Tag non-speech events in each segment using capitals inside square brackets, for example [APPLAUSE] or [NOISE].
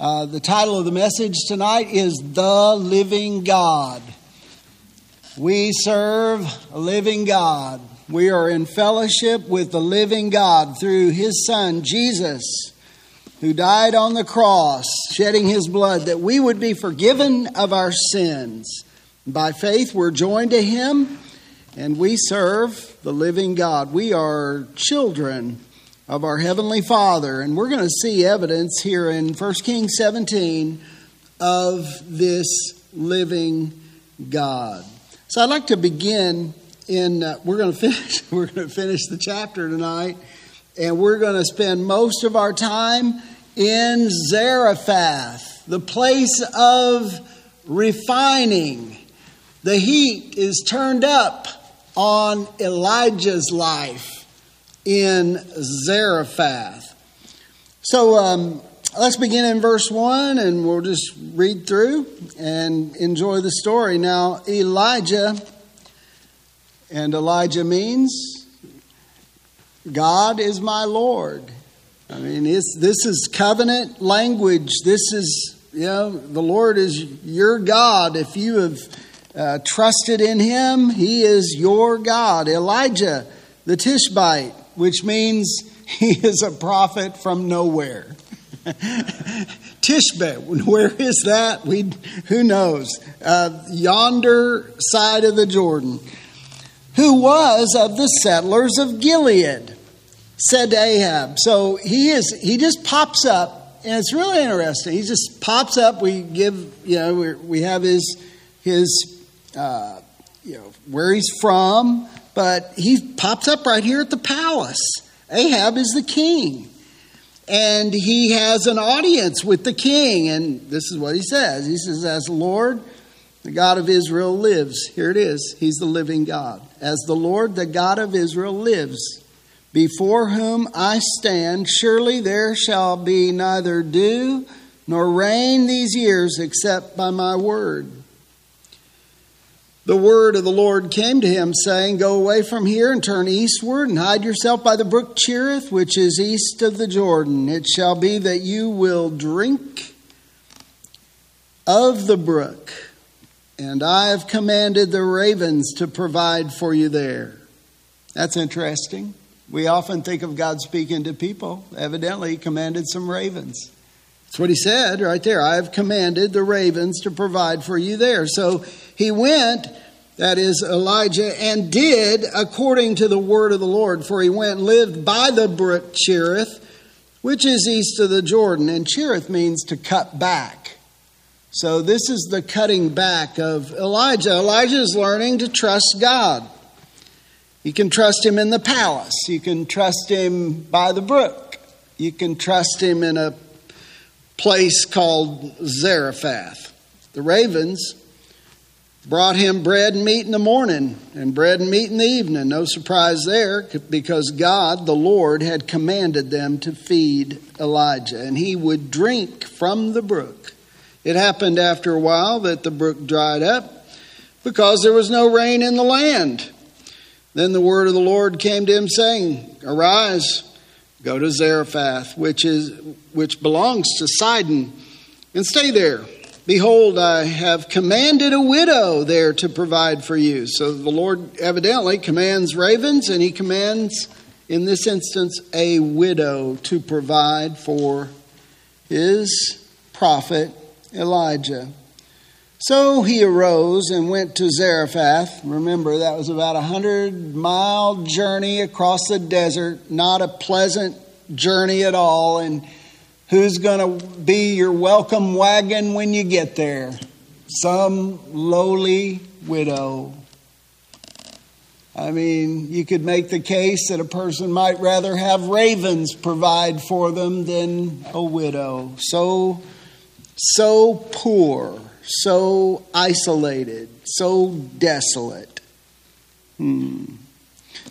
Uh, the title of the message tonight is The Living God. We serve a living God. We are in fellowship with the living God through His Son, Jesus, who died on the cross, shedding His blood that we would be forgiven of our sins. By faith, we're joined to Him and we serve the living God. We are children of our Heavenly Father. And we're going to see evidence here in 1 Kings 17 of this living God. So I'd like to begin in, uh, we're going [LAUGHS] to finish, we're going to finish the chapter tonight, and we're going to spend most of our time in Zarephath, the place of refining. The heat is turned up on Elijah's life in Zarephath. So um, let's begin in verse 1 and we'll just read through and enjoy the story. Now, Elijah, and Elijah means God is my Lord. I mean, this is covenant language. This is, you know, the Lord is your God. If you have uh, trusted in Him, He is your God. Elijah, the Tishbite, which means he is a prophet from nowhere. [LAUGHS] Tishbe, where is that? We, who knows? Uh, yonder side of the Jordan. Who was of the settlers of Gilead, said to Ahab. So he is. He just pops up, and it's really interesting. He just pops up. We give, you know, we, we have his his, uh, you know, where he's from, but he pops up right here at the palace. Ahab is the king. And he has an audience with the king. And this is what he says He says, As the Lord, the God of Israel, lives, here it is, he's the living God. As the Lord, the God of Israel, lives, before whom I stand, surely there shall be neither dew nor rain these years except by my word the word of the Lord came to him, saying, Go away from here and turn eastward and hide yourself by the brook Cherith, which is east of the Jordan. It shall be that you will drink of the brook, and I have commanded the ravens to provide for you there. That's interesting. We often think of God speaking to people. Evidently, he commanded some ravens. That's what he said right there. I have commanded the ravens to provide for you there. So he went, that is Elijah, and did according to the word of the Lord. For he went and lived by the brook Cherith, which is east of the Jordan. And Cherith means to cut back. So this is the cutting back of Elijah. Elijah is learning to trust God. You can trust him in the palace. You can trust him by the brook. You can trust him in a place called Zarephath. The ravens brought him bread and meat in the morning and bread and meat in the evening. No surprise there because God, the Lord, had commanded them to feed Elijah, and he would drink from the brook. It happened after a while that the brook dried up because there was no rain in the land. Then the word of the Lord came to him, saying, Arise Go to Zarephath, which is which belongs to Sidon, and stay there. Behold, I have commanded a widow there to provide for you. So the Lord evidently commands ravens, and he commands, in this instance, a widow to provide for his prophet Elijah. So he arose and went to Zarephath. Remember, that was about a hundred mile journey across the desert, not a pleasant journey at all. And who's going to be your welcome wagon when you get there? Some lowly widow. I mean, you could make the case that a person might rather have ravens provide for them than a widow. So, so poor so isolated, so desolate. Hmm.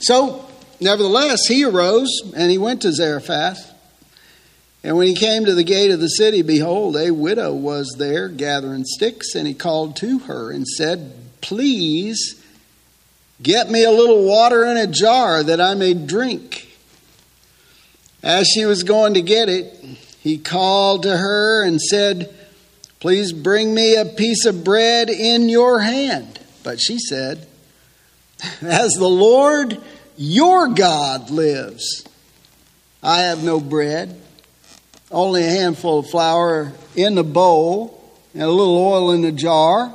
So, nevertheless, he arose and he went to Zarephath. And when he came to the gate of the city, behold, a widow was there gathering sticks, and he called to her and said, Please get me a little water in a jar that I may drink. As she was going to get it, he called to her and said, Please bring me a piece of bread in your hand. But she said, As the Lord your God lives, I have no bread, only a handful of flour in the bowl and a little oil in the jar.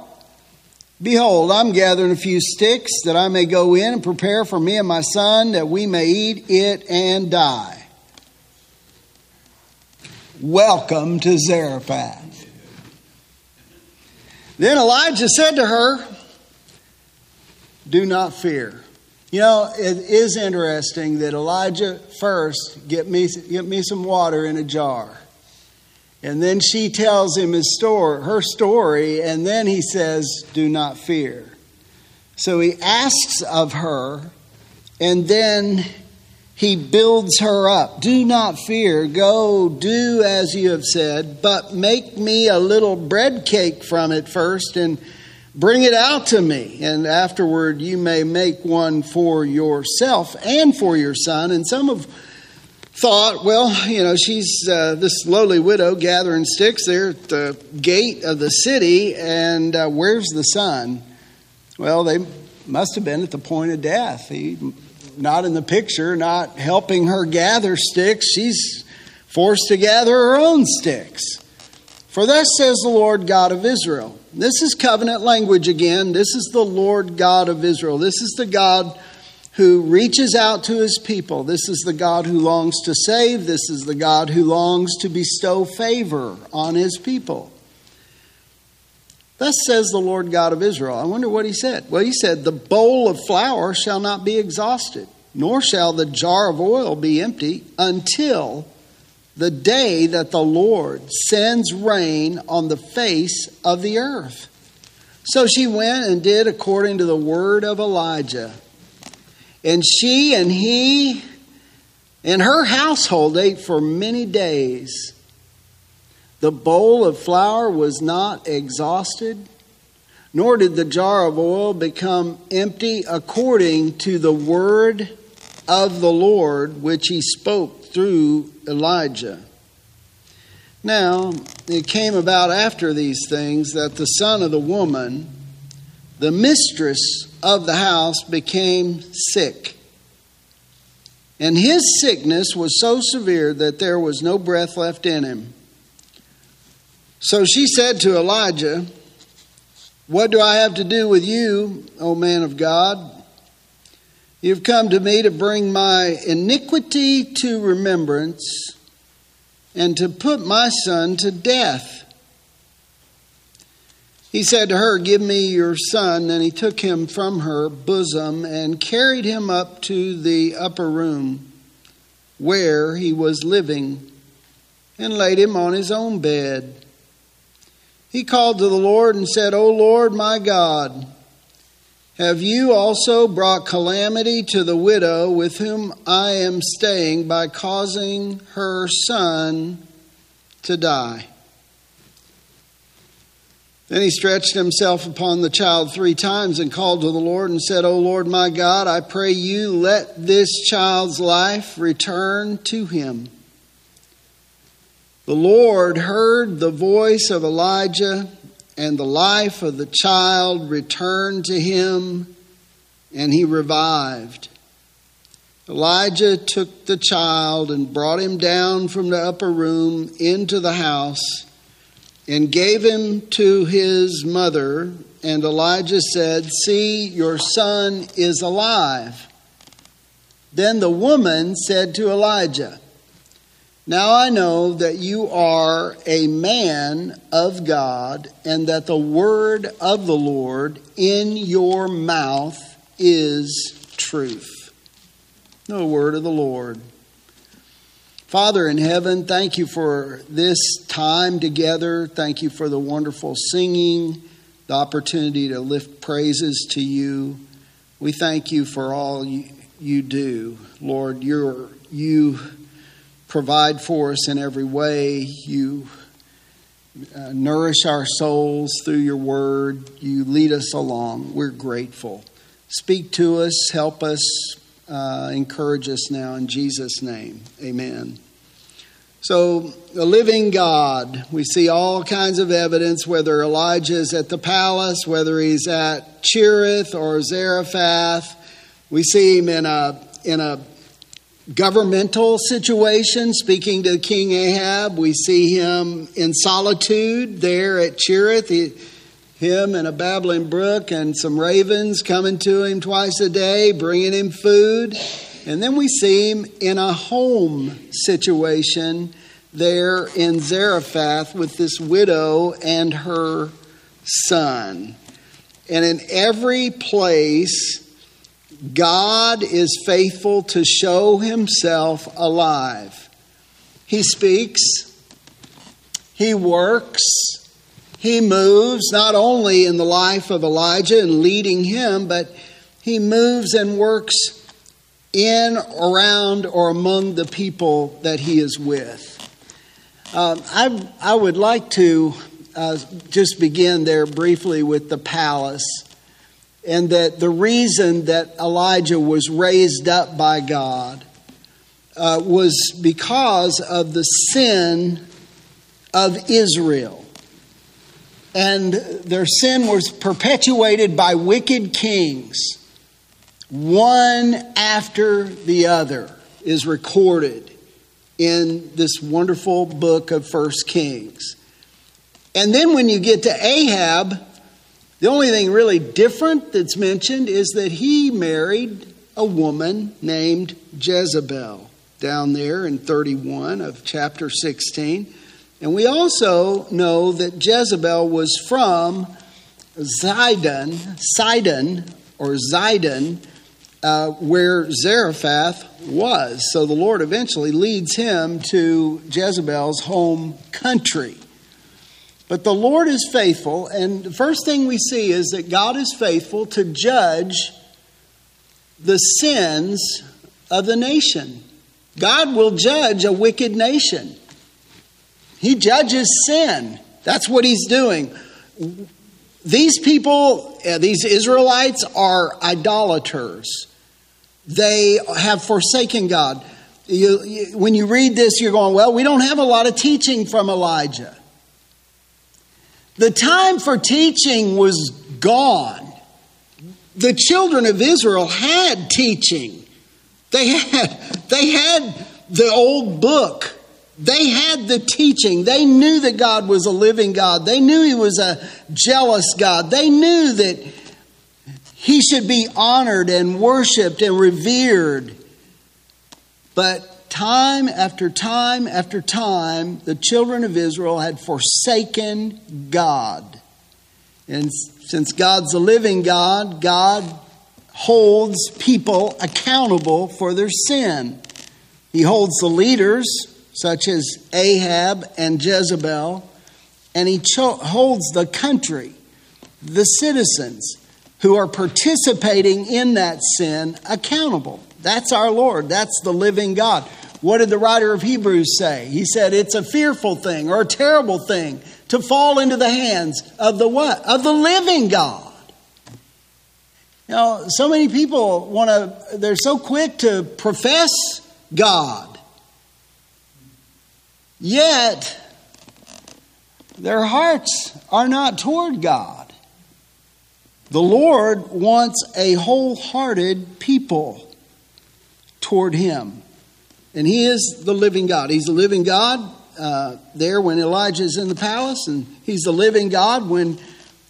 Behold, I'm gathering a few sticks that I may go in and prepare for me and my son that we may eat it and die. Welcome to Zarephath. Then Elijah said to her, Do not fear. You know, it is interesting that Elijah first get me get me some water in a jar. And then she tells him his story, her story, and then he says, Do not fear. So he asks of her, and then he builds her up. Do not fear. Go do as you have said, but make me a little bread cake from it first and bring it out to me. And afterward, you may make one for yourself and for your son. And some have thought, well, you know, she's uh, this lowly widow gathering sticks there at the gate of the city, and uh, where's the son? Well, they must have been at the point of death. He not in the picture, not helping her gather sticks. She's forced to gather her own sticks. For thus says the Lord God of Israel. This is covenant language again. This is the Lord God of Israel. This is the God who reaches out to his people. This is the God who longs to save. This is the God who longs to bestow favor on his people. Thus says the Lord God of Israel. I wonder what he said. Well, he said, The bowl of flour shall not be exhausted, nor shall the jar of oil be empty until the day that the Lord sends rain on the face of the earth. So she went and did according to the word of Elijah. And she and he and her household ate for many days the bowl of flour was not exhausted, nor did the jar of oil become empty, according to the word of the Lord which he spoke through Elijah. Now, it came about after these things that the son of the woman, the mistress of the house, became sick. And his sickness was so severe that there was no breath left in him. So she said to Elijah, What do I have to do with you, O man of God? You've come to me to bring my iniquity to remembrance and to put my son to death. He said to her, Give me your son. And he took him from her bosom and carried him up to the upper room where he was living and laid him on his own bed. He called to the Lord and said, O Lord my God, have you also brought calamity to the widow with whom I am staying by causing her son to die? Then he stretched himself upon the child three times and called to the Lord and said, O Lord my God, I pray you, let this child's life return to him. The Lord heard the voice of Elijah, and the life of the child returned to him, and he revived. Elijah took the child and brought him down from the upper room into the house and gave him to his mother. And Elijah said, See, your son is alive. Then the woman said to Elijah, now I know that you are a man of God, and that the word of the Lord in your mouth is truth. The word of the Lord. Father in heaven, thank you for this time together. Thank you for the wonderful singing, the opportunity to lift praises to you. We thank you for all you, you do. Lord, you're, you provide for us in every way. You uh, nourish our souls through your word. You lead us along. We're grateful. Speak to us, help us, uh, encourage us now in Jesus' name. Amen. So, the living God, we see all kinds of evidence, whether Elijah is at the palace, whether he's at Cherith or Zarephath. We see him in a, in a governmental situation, speaking to King Ahab. We see him in solitude there at Cherith. He, him and a babbling brook and some ravens coming to him twice a day, bringing him food. And then we see him in a home situation there in Zarephath with this widow and her son. And in every place, God is faithful to show himself alive. He speaks, he works, he moves not only in the life of Elijah and leading him, but he moves and works in, around, or among the people that he is with. Uh, I, I would like to uh, just begin there briefly with the palace, and that the reason that Elijah was raised up by God uh, was because of the sin of Israel. And their sin was perpetuated by wicked kings one after the other is recorded in this wonderful book of First Kings. And then when you get to Ahab, the only thing really different that's mentioned is that he married a woman named Jezebel down there in 31 of chapter 16. And we also know that Jezebel was from Zidon, Sidon, or Zidon, uh, where Zarephath was. So the Lord eventually leads him to Jezebel's home country. But the Lord is faithful, and the first thing we see is that God is faithful to judge the sins of the nation. God will judge a wicked nation. He judges sin. That's what he's doing. These people, uh, these Israelites, are idolaters. They have forsaken God. You, you, when you read this, you're going, well, we don't have a lot of teaching from Elijah. The time for teaching was gone. The children of Israel had teaching. They had, they had the old book. They had the teaching. They knew that God was a living God. They knew He was a jealous God. They knew that he should be honored and worshiped and revered. But time after time after time, the children of Israel had forsaken God. And since God's a living God, God holds people accountable for their sin. He holds the leaders, such as Ahab and Jezebel, and he cho- holds the country, the citizens who are participating in that sin accountable. That's our Lord. That's the living God. What did the writer of Hebrews say? He said it's a fearful thing or a terrible thing to fall into the hands of the what? Of the living God. You know, so many people want to, they're so quick to profess God. Yet, their hearts are not toward God. The Lord wants a wholehearted people toward Him. And He is the living God. He's the living God uh, there when Elijah is in the palace, and He's the living God when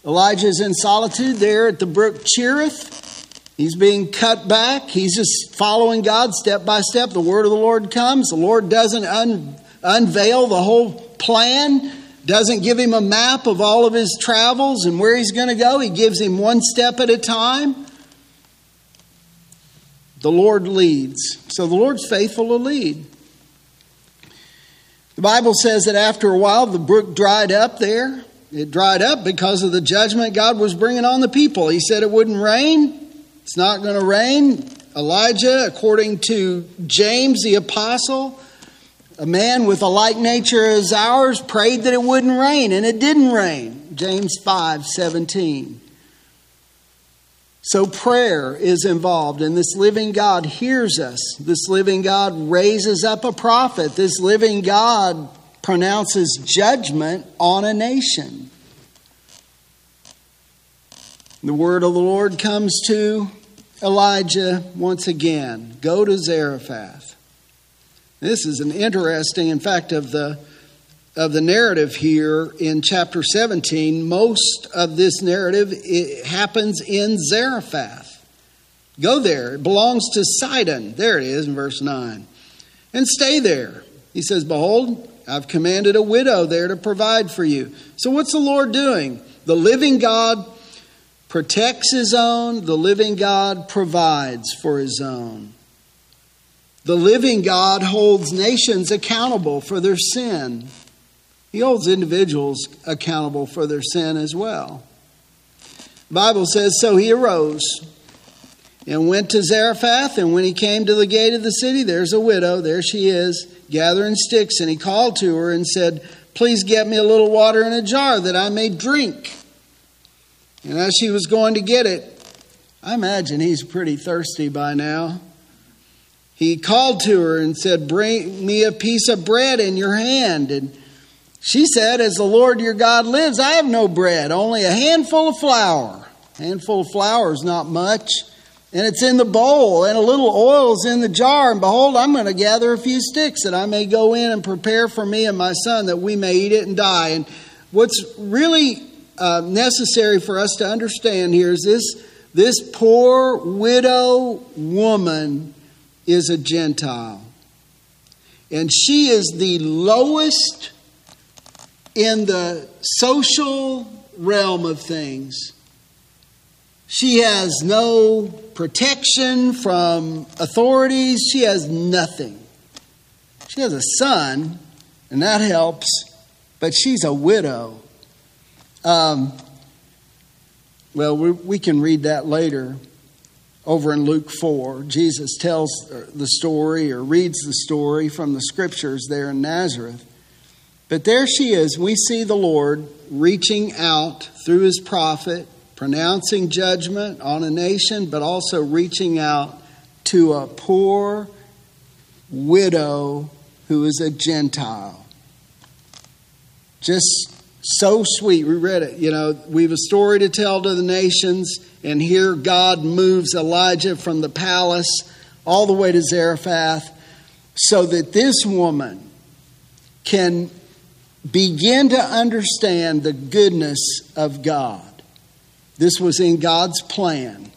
Elijah is in solitude there at the brook Cherith. He's being cut back. He's just following God step by step. The word of the Lord comes. The Lord doesn't un- unveil the whole plan doesn't give him a map of all of his travels and where he's going to go. He gives him one step at a time. The Lord leads. So the Lord's faithful to lead. The Bible says that after a while the brook dried up there. It dried up because of the judgment God was bringing on the people. He said it wouldn't rain. It's not going to rain. Elijah, according to James the apostle, a man with a like nature as ours prayed that it wouldn't rain, and it didn't rain. James 5 17. So prayer is involved, and this living God hears us. This living God raises up a prophet. This living God pronounces judgment on a nation. The word of the Lord comes to Elijah once again Go to Zarephath. This is an interesting, in fact, of the of the narrative here in chapter 17, most of this narrative happens in Zarephath. Go there. It belongs to Sidon. There it is in verse 9. And stay there. He says, Behold, I've commanded a widow there to provide for you. So, what's the Lord doing? The living God protects his own, the living God provides for his own. The living God holds nations accountable for their sin. He holds individuals accountable for their sin as well. The Bible says, So he arose and went to Zarephath, and when he came to the gate of the city, there's a widow, there she is, gathering sticks, and he called to her and said, Please get me a little water in a jar that I may drink. And as she was going to get it, I imagine he's pretty thirsty by now. He called to her and said, Bring me a piece of bread in your hand. And she said, As the Lord your God lives, I have no bread, only a handful of flour. A handful of flour is not much. And it's in the bowl, and a little oil is in the jar. And behold, I'm going to gather a few sticks that I may go in and prepare for me and my son that we may eat it and die. And what's really uh, necessary for us to understand here is this this poor widow woman is a Gentile. And she is the lowest in the social realm of things, she has no protection from authorities. She has nothing. She has a son, and that helps, but she's a widow. Um, well, we, we can read that later over in Luke 4. Jesus tells the story or reads the story from the scriptures there in Nazareth. But there she is. We see the Lord reaching out through his prophet, pronouncing judgment on a nation, but also reaching out to a poor widow who is a Gentile. Just so sweet. We read it. You know, we have a story to tell to the nations, and here God moves Elijah from the palace all the way to Zarephath so that this woman can begin to understand the goodness of God. This was in God's plan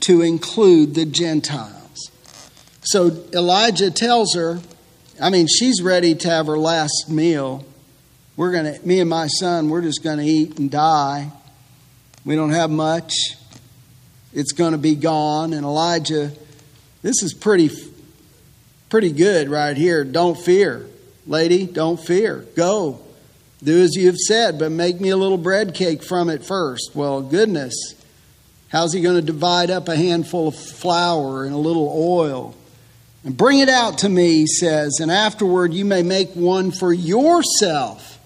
to include the Gentiles. So Elijah tells her, I mean, she's ready to have her last meal. We're going to, me and my son, we're just going to eat and die. We don't have much. It's going to be gone. And Elijah, this is pretty, pretty good right here. Don't fear. Lady, don't fear. Go. Do as you have said, but make me a little bread cake from it first. Well, goodness. How's he going to divide up a handful of flour and a little oil? And bring it out to me, he says, and afterward you may make one for yourself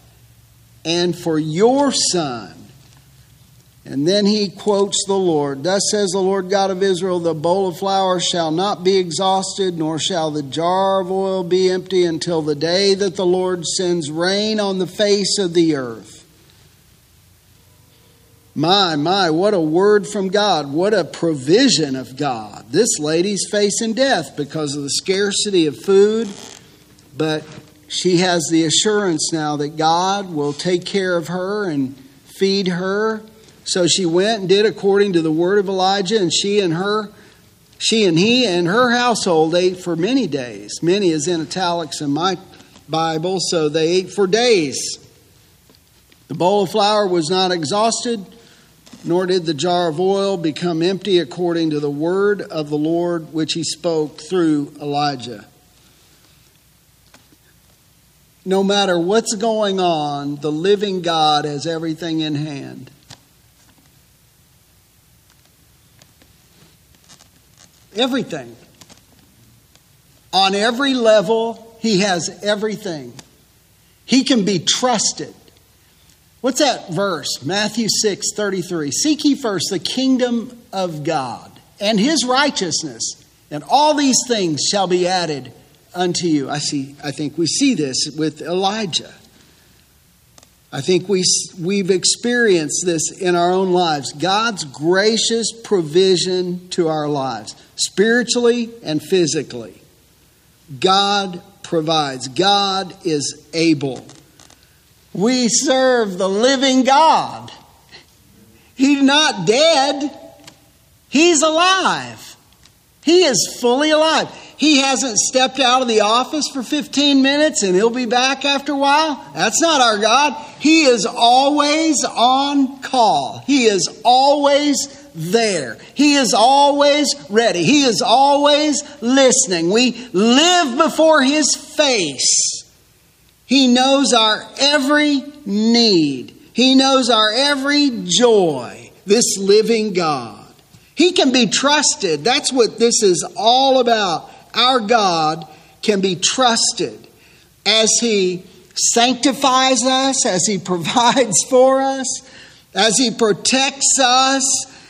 and for your son and then he quotes the Lord Thus says the Lord God of Israel, the bowl of flour shall not be exhausted, nor shall the jar of oil be empty until the day that the Lord sends rain on the face of the earth. My, my, what a word from God. What a provision of God. This lady's facing death because of the scarcity of food, but she has the assurance now that God will take care of her and feed her so she went and did according to the word of Elijah, and she and her, she and he and her household ate for many days. Many is in italics in my Bible, so they ate for days. The bowl of flour was not exhausted, nor did the jar of oil become empty according to the word of the Lord which he spoke through Elijah. No matter what's going on, the living God has everything in hand. Everything. On every level, he has everything. He can be trusted. What's that verse? Matthew 6 33. Seek ye first the kingdom of God and his righteousness, and all these things shall be added unto you. I see I think we see this with Elijah. I think we, we've experienced this in our own lives. God's gracious provision to our lives, spiritually and physically. God provides, God is able. We serve the living God. He's not dead, He's alive. He is fully alive. He hasn't stepped out of the office for 15 minutes and he'll be back after a while. That's not our God. He is always on call. He is always there. He is always ready. He is always listening. We live before His face. He knows our every need. He knows our every joy. This living God. He can be trusted. That's what this is all about our God can be trusted as He sanctifies us, as He [LAUGHS] provides for us, as He protects us,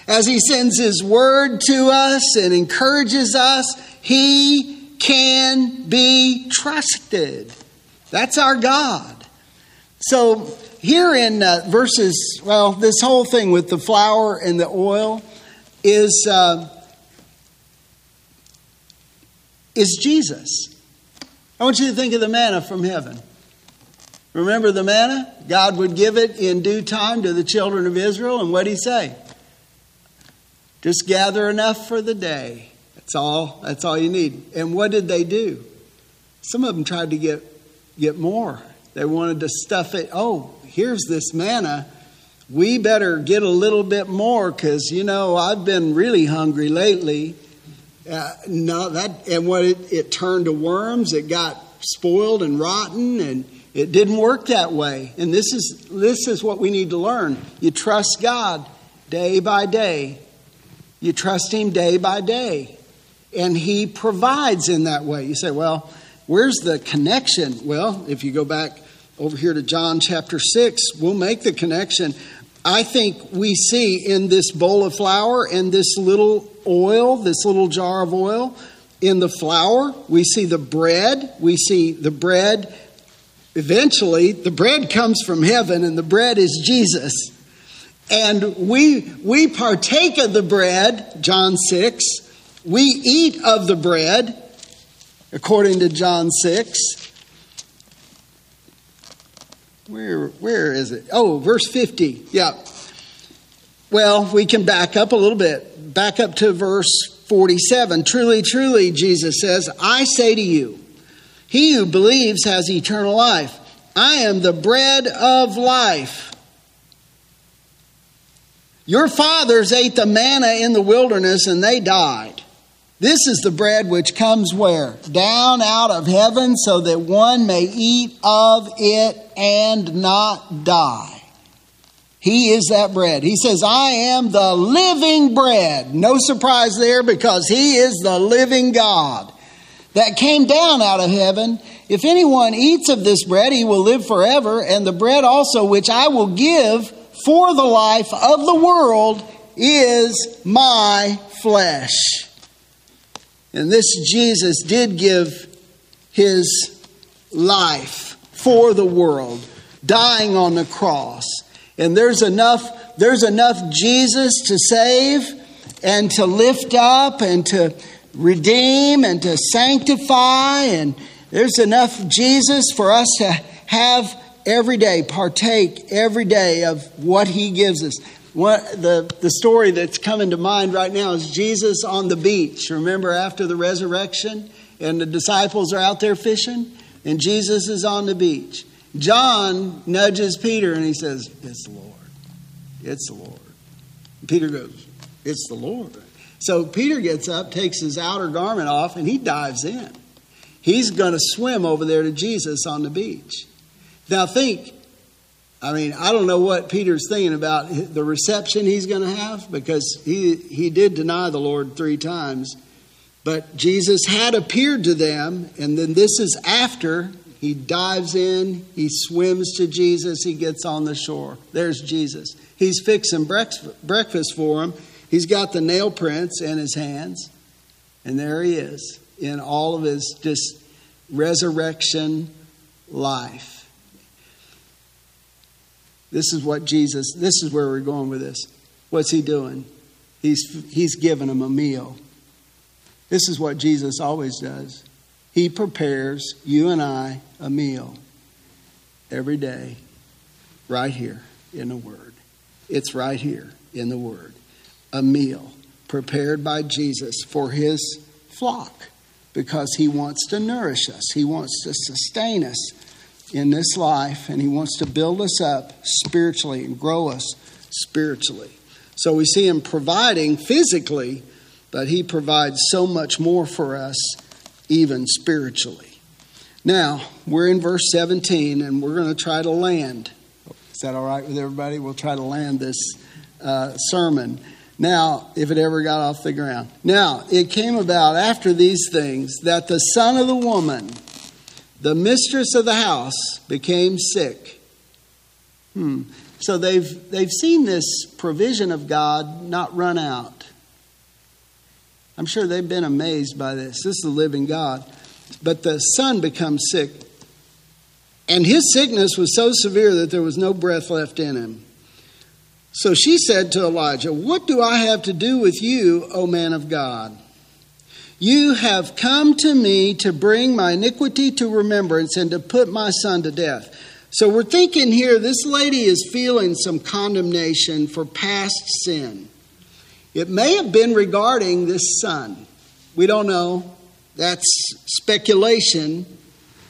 as He sends His word to us and encourages us. He can be trusted. That's our God. So, here in uh, verses, well, this whole thing with the flour and the oil is. Uh, is Jesus. I want you to think of the manna from heaven. Remember the manna? God would give it in due time to the children of Israel, and what did he say? Just gather enough for the day. That's all. That's all you need. And what did they do? Some of them tried to get get more. They wanted to stuff it. Oh, here's this manna. We better get a little bit more because you know I've been really hungry lately. Uh, no, that and what it, it turned to worms. It got spoiled and rotten, and it didn't work that way. And this is this is what we need to learn. You trust God day by day. You trust Him day by day, and He provides in that way. You say, "Well, where's the connection?" Well, if you go back over here to John chapter six, we'll make the connection. I think we see in this bowl of flour and this little oil, this little jar of oil. In the flour, we see the bread. We see the bread. Eventually, the bread comes from heaven, and the bread is Jesus. And we, we partake of the bread, John 6. We eat of the bread, according to John 6. Where, where is it? Oh, verse 50. Yeah. Well, we can back up a little bit back up to verse 47. Truly, truly, Jesus says, I say to you, he who believes has eternal life. I am the bread of life. Your fathers ate the manna in the wilderness and they died. This is the bread which comes where? Down out of heaven so that one may eat of it and not die. He is that bread. He says, I am the living bread. No surprise there because He is the living God that came down out of heaven. If anyone eats of this bread, he will live forever. And the bread also, which I will give for the life of the world, is my flesh. And this Jesus did give his life for the world, dying on the cross. And there's enough there's enough Jesus to save and to lift up and to redeem and to sanctify. And there's enough Jesus for us to have every day partake every day of what he gives us what the, the story that's coming to mind right now is Jesus on the beach. Remember after the resurrection, and the disciples are out there fishing, and Jesus is on the beach. John nudges Peter and he says, It's the Lord. It's the Lord. Peter goes, It's the Lord. So Peter gets up, takes his outer garment off, and he dives in. He's going to swim over there to Jesus on the beach. Now, think I mean, I don't know what Peter's thinking about the reception he's going to have because he, he did deny the Lord three times. But Jesus had appeared to them, and then this is after he dives in, he swims to Jesus, he gets on the shore. There's Jesus. He's fixing breakfast for him, He's got the nail prints in his hands, and there he is in all of his just resurrection life. This is what Jesus, this is where we're going with this. What's he doing? He's, he's giving them a meal. This is what Jesus always does. He prepares you and I a meal every day, right here in the Word. It's right here in the Word. A meal prepared by Jesus for His flock because He wants to nourish us, He wants to sustain us in this life, and He wants to build us up spiritually and grow us spiritually. So we see Him providing physically, but He provides so much more for us, even spiritually. Now, we're in verse 17, and we're going to try to land. Is that all right with everybody? We'll try to land this uh, sermon. Now, if it ever got off the ground. Now, it came about after these things that the son of the woman, the mistress of the house, became sick. Hmm. So they've, they've seen this provision of God not run out. I'm sure they've been amazed by this. This is the living God. But the son becomes sick, and his sickness was so severe that there was no breath left in him. So she said to Elijah, What do I have to do with you, O man of God? You have come to me to bring my iniquity to remembrance and to put my son to death. So we're thinking here this lady is feeling some condemnation for past sin. It may have been regarding this son. We don't know. That's speculation,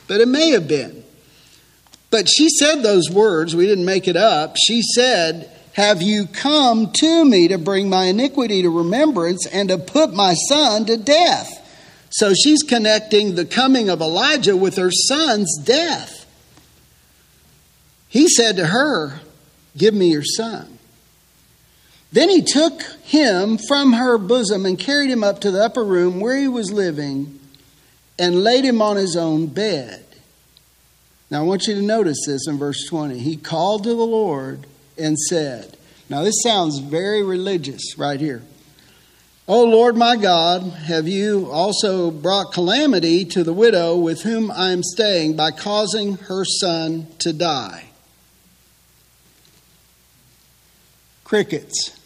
but it may have been. But she said those words. We didn't make it up. She said, Have you come to me to bring my iniquity to remembrance and to put my son to death? So she's connecting the coming of Elijah with her son's death. He said to her, Give me your son. Then he took him from her bosom and carried him up to the upper room where he was living and laid him on his own bed. Now, I want you to notice this in verse 20. He called to the Lord and said, Now, this sounds very religious right here. O Lord my God, have you also brought calamity to the widow with whom I am staying by causing her son to die? Crickets.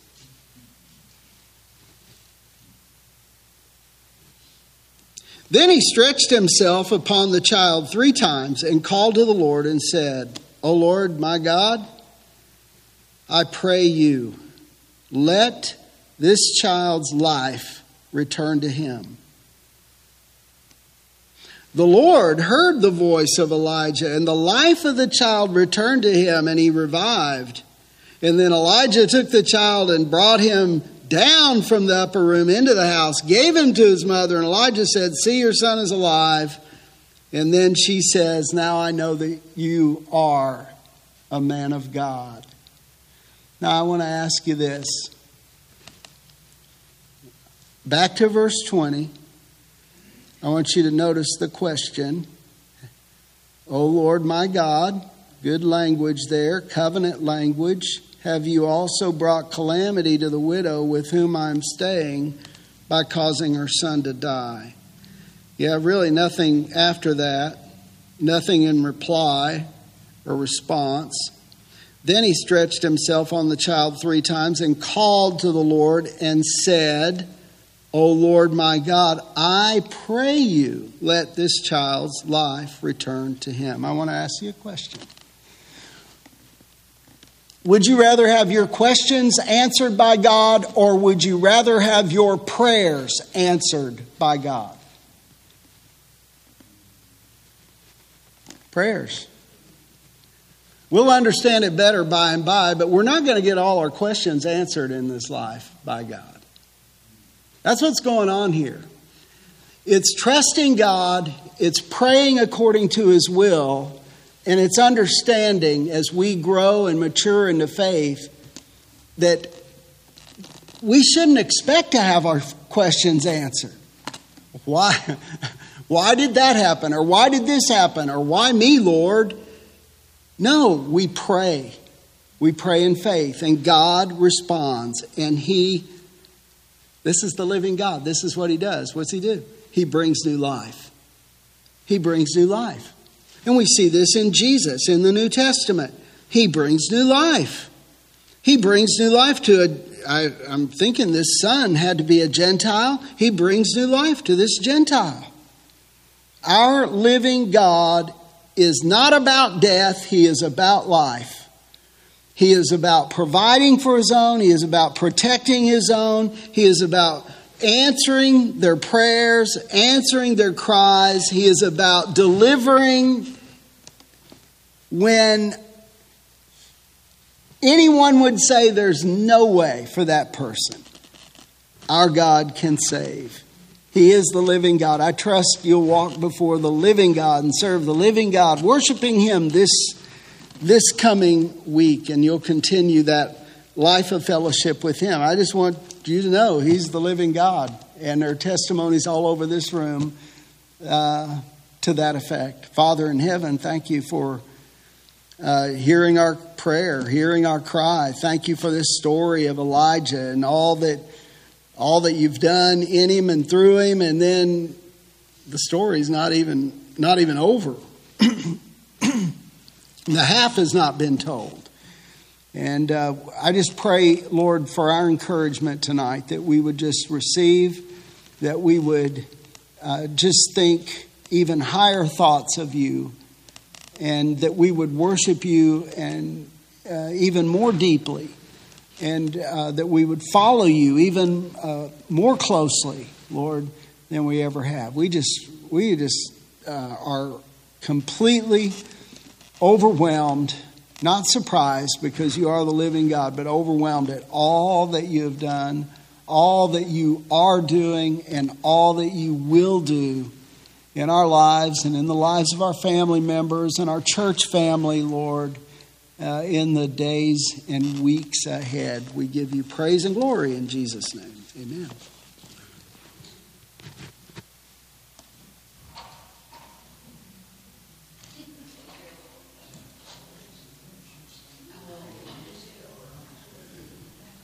Then he stretched himself upon the child three times and called to the Lord and said, O Lord my God, I pray you, let this child's life return to him. The Lord heard the voice of Elijah, and the life of the child returned to him, and he revived. And then Elijah took the child and brought him down from the upper room into the house, gave him to his mother, and Elijah said, See, your son is alive. And then she says, Now I know that you are a man of God. Now I want to ask you this. Back to verse 20. I want you to notice the question. O Lord my God, good language there, covenant language have you also brought calamity to the widow with whom I'm staying by causing her son to die? Yeah, really nothing after that, nothing in reply or response. Then he stretched himself on the child three times and called to the Lord and said, O Lord my God, I pray you, let this child's life return to him. I want to ask you a question. Would you rather have your questions answered by God or would you rather have your prayers answered by God? Prayers. We'll understand it better by and by, but we're not going to get all our questions answered in this life by God. That's what's going on here. It's trusting God, it's praying according to His will, and it's understanding as we grow and mature into faith that we shouldn't expect to have our questions answered. Why? [LAUGHS] Why did that happen? Or why did this happen? Or why me, Lord? No, we pray. We pray in faith, and God responds, and He This is the living God. This is what he does. What's he do? He brings new life. He brings new life. And we see this in Jesus in the New Testament. He brings new life. He brings new life to a. I, I'm thinking this son had to be a Gentile. He brings new life to this Gentile. Our living God is not about death, He is about life. He is about providing for His own, He is about protecting His own, He is about answering their prayers, answering their cries, He is about delivering when anyone would say there's no way for that person. Our God can save. He is the living God. I trust you'll walk before the living God and serve the living God, worshiping Him this, this coming week, and you'll continue that life of fellowship with Him. I just want you to know He's the living God, and there are testimonies all over this room uh, to that effect. Father in heaven, thank you for uh, hearing our prayer, hearing our cry. Thank you for this story of Elijah and all that all that you've done in him and through him, and then the story's not even not even over. [CLEARS THROAT] the half has not been told. And uh, I just pray, Lord, for our encouragement tonight that we would just receive, that we would uh, just think even higher thoughts of you, and that we would worship you and uh, even more deeply and uh, that we would follow you even uh, more closely, Lord, than we ever have. We just, we just uh, are completely overwhelmed, not surprised because you are the living God, but overwhelmed at all that you have done, all that you are doing, and all that you will do in our lives and in the lives of our family members and our church family, Lord uh, in the days and weeks ahead. We give you praise and glory in Jesus' name. Amen.